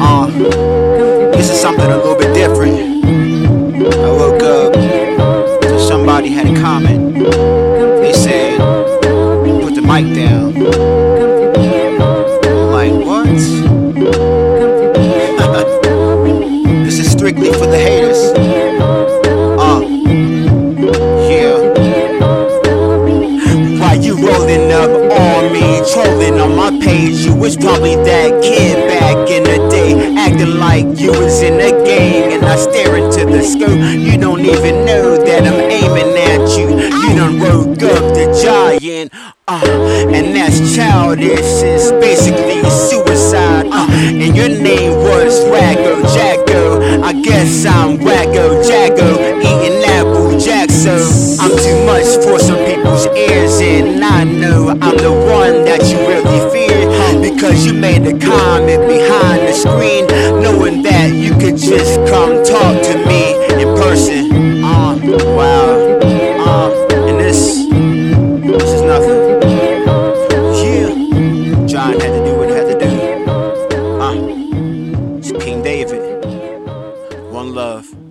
Uh, this is something a little bit different. I woke up, so somebody had a comment. They said, put the mic down. I'm like, what? Trolling on my page? You was probably that kid back in the day, acting like you was in a gang, and I stare into the scope. You don't even know that I'm aiming at you. You done woke up the giant, uh, and that's childish. It's basically suicide, uh, and your name was Wacko Jacko. I guess I'm Wacko Jacko, eating apple jack. So I'm too much for some people's ears, and I know I'm the one that you really feared because you made a comment behind the screen, knowing that you could just come talk to me in person. Uh, wow. Uh, and this, this is nothing. Yeah. John had to do what he had to do. Uh, it's King David. One love.